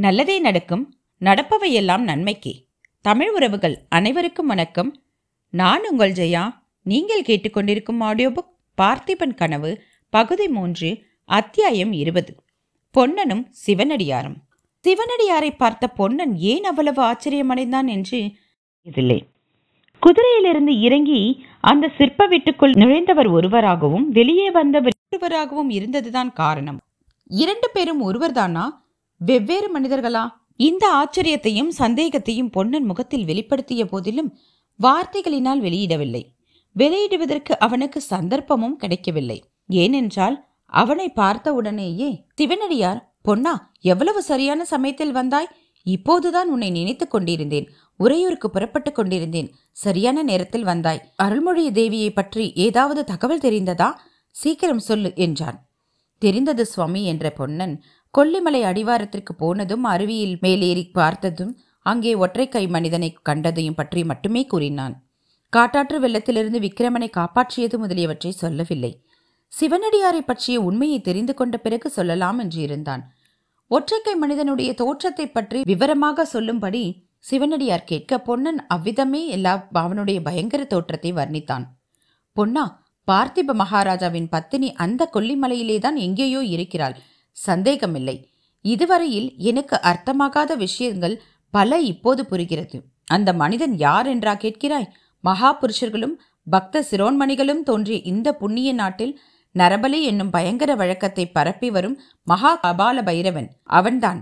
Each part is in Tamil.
நல்லதே நடக்கும் நடப்பவையெல்லாம் நன்மைக்கே. தமிழ் உறவுகள் அனைவருக்கும் வணக்கம். நான் உங்கள் ஜெயா. நீங்கள் கேட்டுக்கொண்டிருக்கும் ஆடியோ புக் பார்த்திபன் கனவு பகுதி மூன்று அத்தியாயம் இருபது. பொன்னனும் சிவனடியாரும். சிவனடியாரை பார்த்த பொன்னன் ஏன் அவ்வளவு ஆச்சரியமடைந்தான் என்று இதில்லை. குதிரையிலிருந்து இறங்கி அந்த சிற்ப வீட்டுக்குள் நுழைந்தவர் ஒருவராகவும் வெளியே வந்தவர் ஒருவராகவும் இருந்ததுதான் காரணம். இரண்டு பேரும் ஒருவர்தானா? வெவ்வேறு மனிதர்களா? இந்த ஆச்சரியத்தையும் சந்தேகத்தையும் பொன்னன் முகத்தில் வெளிப்படுத்திய போதிலும் வார்த்தைகளினால் வெளியிடவில்லை. வெளியிடுவதற்கு அவனுக்கு சந்தர்ப்பமும் கிடைக்கவில்லை. ஏனென்றால் அவனை பார்த்த உடனேயே சிவனடியார் பொன்னா எவ்வளவு சரியான சமயத்தில் வந்தாய்? இப்போதுதான் உன்னை நினைத்துக் கொண்டிருந்தேன். உறையூருக்கு புறப்பட்டுக் கொண்டிருந்தேன். சரியான நேரத்தில் வந்தாய். அருள்மொழி தேவியை பற்றி ஏதாவது தகவல் தெரிந்ததா? சீக்கிரம் சொல்லு என்றான். தெரிந்தது சுவாமி என்ற பொன்னன் கொல்லிமலை அடிவாரத்திற்கு போனதும் அருவியில் மேலேறி பார்த்ததும் அங்கே ஒற்றைக்கை மனிதனை கண்டதையும் பற்றி மட்டுமே கூறினான். காட்டாற்று வெள்ளத்திலிருந்து விக்கிரமனை காப்பாற்றியது முதலியவற்றை சொல்லவில்லை. சிவனடியாரை பற்றிய உண்மையை தெரிந்து கொண்ட பிறகு சொல்லலாம் என்று இருந்தான். ஒற்றைக்கை மனிதனுடைய தோற்றத்தை பற்றி விவரமாக சொல்லும்படி சிவனடியார் கேட்க பொன்னன் அவ்விதமே எல்லா அவனுடைய பயங்கர தோற்றத்தை வர்ணித்தான். பொன்னா பார்த்திப மகாராஜாவின் பத்தினி அந்த கொல்லிமலையிலேதான் எங்கேயோ இருக்கிறாள். சந்தேகமில்லை. இதுவரையில் எனக்கு அர்த்தமாகாத விஷயங்கள் பல இப்போது புரிகிறது. அந்த மனிதன் யார் என்றா கேட்கிறாய்? மகா புருஷர்களும் பக்த சிரோன்மணிகளும் தோன்றிய இந்த புண்ணிய நாட்டில் நரபலி என்னும் பயங்கர வழக்கத்தை பரப்பி வரும் மகா கபால பைரவன். அவன்தான்.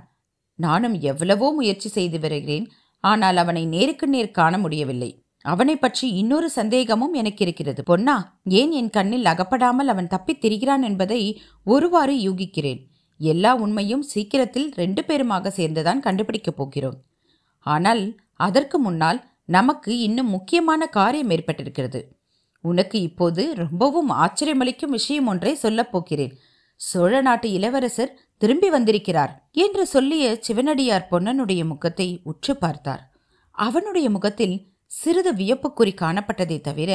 நானும் எவ்வளவோ முயற்சி செய்து வருகிறேன் ஆனால் அவனை நேருக்கு நேர் காண முடியவில்லை. அவனை பற்றி இன்னொரு சந்தேகமும் எனக்கு இருக்கிறது. பொன்னா ஏன் என் கண்ணில் அகப்படாமல் அவன் தப்பித் திரிகிறான் என்பதை ஒருவாறு யூகிக்கிறேன். எல்லா உண்மையும் சீக்கிரத்தில் ரெண்டு பேருமாக சேர்ந்துதான் கண்டுபிடிக்கப் போகிறோம். ஆனால் அதற்கு முன்னால் நமக்கு இன்னும் முக்கியமான காரியம் ஏற்பட்டிருக்கிறது. உனக்கு இப்போது ரொம்பவும் ஆச்சரியமளிக்கும் விஷயம் ஒன்றை சொல்லப் போகிறேன். சோழ நாட்டு இளவரசர் திரும்பி வந்திருக்கிறார் என்று சொல்லிய சிவனடியார் பொன்னனுடைய முகத்தை உற்று பார்த்தார். அவனுடைய முகத்தில் சிறிது வியப்புக்குறி காணப்பட்டதை தவிர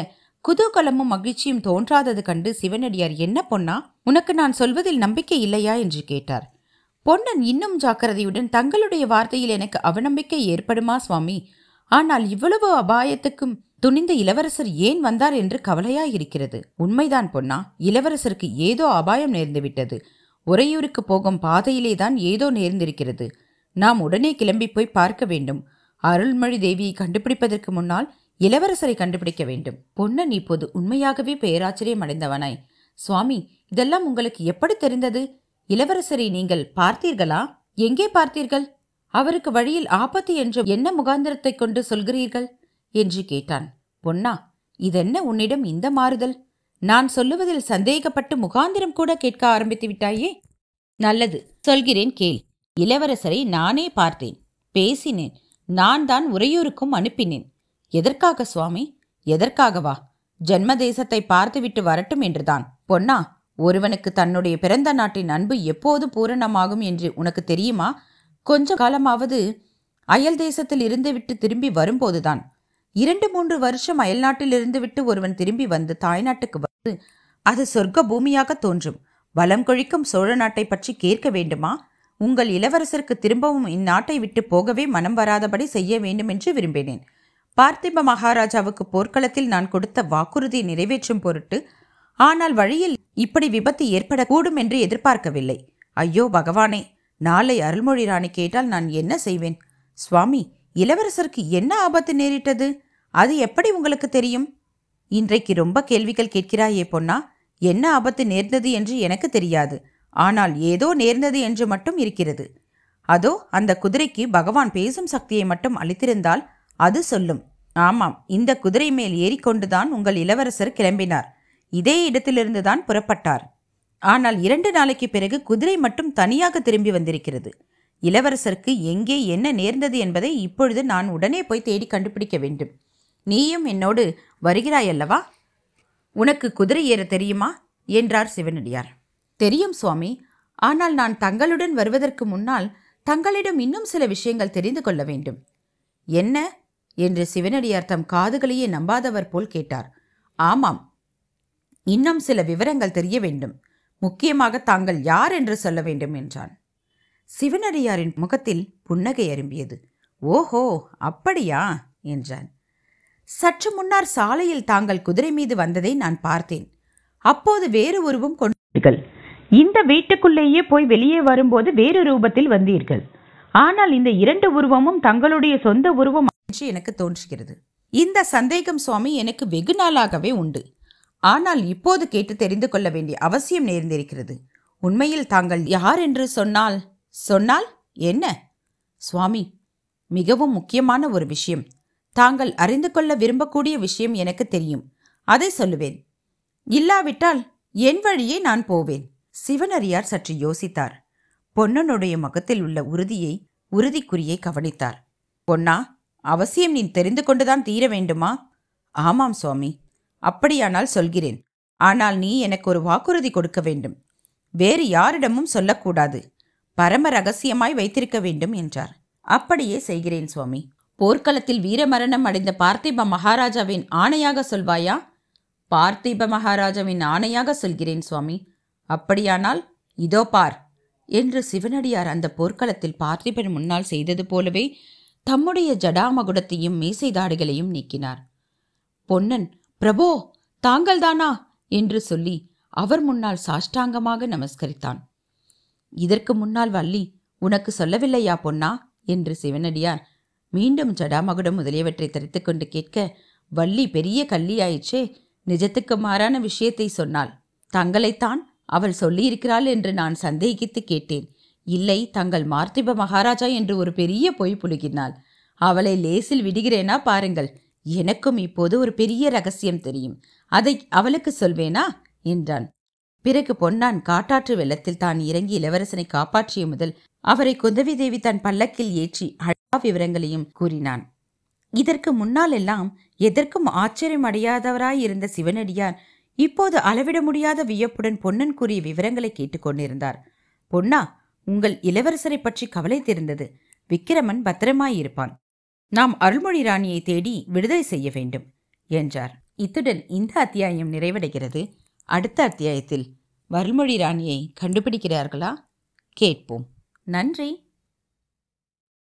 குதூகலமும் மகிழ்ச்சியும் தோன்றாதது கண்டு சிவனடியார் என்ன பொன்னா? உனக்கு நான் சொல்வதில் நம்பிக்கை இல்லையா? என்று கேட்டார். பொன்னன் இன்னும் ஜாக்கிரதையுடன் தங்களுடைய வார்த்தையில் எனக்கு அவநம்பிக்கை ஏற்படுமா சுவாமி? ஆனால் இவ்வளவு அபாயத்துக்கும் துணிந்த இளவரசர் ஏன் வந்தார் என்று கவலையாயிருக்கிறது. உண்மைதான் பொன்னா இளவரசருக்கு ஏதோ அபாயம் நேர்ந்துவிட்டது. உறையூருக்கு போகும் பாதையிலே தான் ஏதோ நேர்ந்திருக்கிறது. நாம் உடனே கிளம்பி போய் பார்க்க வேண்டும். அருள்மொழி தேவியை கண்டுபிடிப்பதற்கு முன்னால் இளவரசரை கண்டுபிடிக்க வேண்டும். பொன்னன் இப்போது உண்மையாகவே பேராச்சரியம் அடைந்தவனாய். சுவாமி இதெல்லாம் உங்களுக்கு எப்படி தெரிந்தது? இளவரசரை நீங்கள் பார்த்தீர்களா? எங்கே பார்த்தீர்கள்? அவருக்கு வழியில் ஆபத்து என்று என்ன முகாந்திரத்தை கொண்டு சொல்கிறீர்கள்? என்று கேட்டான். பொன்னா இதென்ன உன்னிடம் இந்த மாறுதல்? நான் சொல்லுவதில் சந்தேகப்பட்டு முகாந்திரம் கூட கேட்க ஆரம்பித்து விட்டாயே? நல்லது சொல்கிறேன் கேள். இளவரசரை நானே பார்த்தேன். பேசினேன். நான் தான் உறையூருக்கும் அனுப்பினேன். எதற்காக சுவாமி? எதற்காகவா? ஜென்ம தேசத்தை பார்த்துவிட்டு வரட்டும் என்றுதான். பொன்னா ஒருவனுக்கு தன்னுடைய பிறந்த நாட்டின் அன்பு எப்போது பூரணமாகும் என்று உனக்கு தெரியுமா? கொஞ்ச காலமாவது அயல் தேசத்தில் இருந்துவிட்டு திரும்பி வரும்போதுதான். இரண்டு மூன்று வருஷம் அயல்நாட்டில் இருந்துவிட்டு ஒருவன் திரும்பி வந்து தாய்நாட்டுக்கு வந்து அது சொர்க்க பூமியாக தோன்றும். வளம் கொழிக்கும் சோழ நாட்டை பற்றி கேட்க வேண்டுமா? உங்கள் இளவரசருக்கு திரும்பவும் இந்நாட்டை விட்டு போகவே மனம் வராதபடி செய்ய வேண்டும் என்று விரும்பினேன். பார்த்திப மகாராஜாவுக்கு போர்க்களத்தில் நான் கொடுத்த வாக்குறுதியை நிறைவேற்றும் பொருட்டு ஆனால் வழியில் இப்படி விபத்து ஏற்படக்கூடும் என்று எதிர்பார்க்கவில்லை. ஐயோ பகவானே நாளை அருள்மொழி ராணி கேட்டால் நான் என்ன செய்வேன்? சுவாமி இளவரசருக்கு என்ன ஆபத்து நேரிட்டது? அது எப்படி உங்களுக்கு தெரியும்? இன்றைக்கு ரொம்ப கேள்விகள் கேட்கிறாயே பொன்னா என்ன ஆபத்து நேர்ந்தது என்று எனக்கு தெரியாது. ஆனால் ஏதோ நேர்ந்தது என்று மட்டும் இருக்கிறது. அதோ அந்த குதிரைக்கு பகவான் பேசும் சக்தியை மட்டும் அளித்திருந்தால் அது சொல்லும். ஆமாம் இந்த குதிரை மேல் ஏறிக்கொண்டுதான் உங்கள் இளவரசர் கிளம்பினார். இதே இடத்திலிருந்துதான் புறப்பட்டார். ஆனால் இரண்டு நாளைக்கு பிறகு குதிரை மட்டும் தனியாக திரும்பி வந்திருக்கிறது. இளவரசருக்கு எங்கே என்ன நேர்ந்தது என்பதை இப்பொழுது நான் உடனே போய் தேடி கண்டுபிடிக்க வேண்டும். நீயும் என்னோடு வருகிறாயல்லவா? உனக்கு குதிரை ஏற தெரியுமா? என்றார் சிவனடியார். தெரியும் சுவாமி. ஆனால் நான் தங்களுடன் வருவதற்கு முன்னால் தங்களிடம் இன்னும் சில விஷயங்கள் தெரிந்து கொள்ள வேண்டும். என்ன? என்று சிவனடியார் தம் காதுகளையே நம்பாதவர் போல் கேட்டார். ஆமாம் இன்னும் சில விவரங்கள் தெரிய வேண்டும். முக்கியமாக தாங்கள் யார் என்று சொல்ல வேண்டும் என்றான். சிவனடியாரின் முகத்தில் புன்னகை அரும்பியது. ஓஹோ அப்படியா? என்றான். சற்று முன்னார் சாலையில் தாங்கள் குதிரை மீது வந்ததை நான் பார்த்தேன். அப்போது வேறு உருவம் கொண்டீர்கள் இந்த வீட்டுக்குள்ளேயே போய் வெளியே வரும்போது வேறு ரூபத்தில் வந்தீர்கள். ஆனால் இந்த இரண்டு உருவமும் தங்களுடைய சொந்த உருவம் என்று எனக்கு தோன்றுகிறது. இந்த சந்தேகம் சுவாமி எனக்கு வெகு நாளாகவே உண்டு. ஆனால் இப்போது கேட்டு தெரிந்து கொள்ள வேண்டிய அவசியம் நேர்ந்திருக்கிறது. உண்மையில் தாங்கள் யார் என்று சொன்னால் சொன்னால் என்ன? சுவாமி மிகவும் முக்கியமான ஒரு விஷயம். தாங்கள் அறிந்து கொள்ள விரும்பக்கூடிய விஷயம் எனக்கு தெரியும். அதை சொல்லுவேன். இல்லாவிட்டால் என் வழியே நான் போவேன். சிவனரியார் சற்று யோசித்தார். பொன்னனுடைய முகத்தில் உள்ள உறுதியை உறுதிக்குறியை கவனித்தார். பொன்னா அவசியம் நீ தெரிந்து கொண்டுதான் தீர வேண்டுமா? ஆமாம் சுவாமி அப்படியானால் சொல்கிறேன். ஆனால் நீ எனக்கு ஒரு வாக்குறுதி கொடுக்க வேண்டும். வேறு யாரிடமும் சொல்லக்கூடாது. பரம ரகசியமாய் வைத்திருக்க வேண்டும் என்றார். அப்படியே செய்கிறேன் சுவாமி. போர்க்களத்தில் வீரமரணம் அடைந்த பார்த்திப மகாராஜாவின் ஆணையாக சொல்வாயா? பார்த்திப மகாராஜாவின் ஆணையாக சொல்கிறேன் சுவாமி. அப்படியானால் இதோ பார் என்று சிவனடியார் அந்த போர்க்களத்தில் பார்த்திபன் முன்னால் செய்தது போலவே தம்முடைய ஜடாமகுடத்தையும் மீசைதாடுகளையும் நீக்கினார். பொன்னன் பிரபோ தாங்கள்தானா? என்று சொல்லி அவர் முன்னால் சாஷ்டாங்கமாக நமஸ்கரித்தான். இதற்கு முன்னால் வள்ளி உனக்கு சொல்லவில்லையா பொன்னா? என்று சிவனடியார் மீண்டும் ஜடாமகுடம் முதலியவற்றை தரித்து கொண்டு கேட்க வள்ளி பெரிய கள்ளியாயிற்றே நிஜத்துக்கு மாறான விஷயத்தை சொன்னாள். தங்களைத்தான் அவள் சொல்லியிருக்கிறாள் என்று நான் சந்தேகித்து கேட்டேன். இல்லை தங்கள் மார்த்திப மகாராஜா என்று ஒரு பெரிய பொய் புழுகினாள் அவளை லேசில் விடுகிறேனா பாருங்கள். எனக்கும் இப்போது ஒரு பெரிய ரகசியம் தெரியும். அதை அவளுக்கு சொல்வேனா? என்றான். பிறகு பொன்னான் காட்டாற்று வெள்ளத்தில் தான் இறங்கி இளவரசனை காப்பாற்றிய முதல் அவரை குந்தவி தேவி தன் பல்லக்கில் ஏற்றி அழகா விவரங்களையும் கூறினான். இதற்கு முன்னால் எல்லாம் எதற்கும் ஆச்சரியம் அடையாதவராய் இருந்த சிவனடியார் இப்போது அளவிட முடியாத வியப்புடன் பொன்னன் கூறிய விவரங்களை கேட்டுக்கொண்டிருந்தார் பொன்னா உங்கள் இளவரசரை பற்றி கவலை தெரிந்தது. விக்கிரமன் பத்திரமாயிருப்பான். நாம் அருள்மொழி ராணியை தேடி விடுதலை செய்ய வேண்டும் என்றார். இத்துடன் இந்த அத்தியாயம் நிறைவடைகிறது. அடுத்த அத்தியாயத்தில் வருள்மொழி ராணியை கண்டுபிடிக்கிறார்களா? கேட்போம். நன்றி.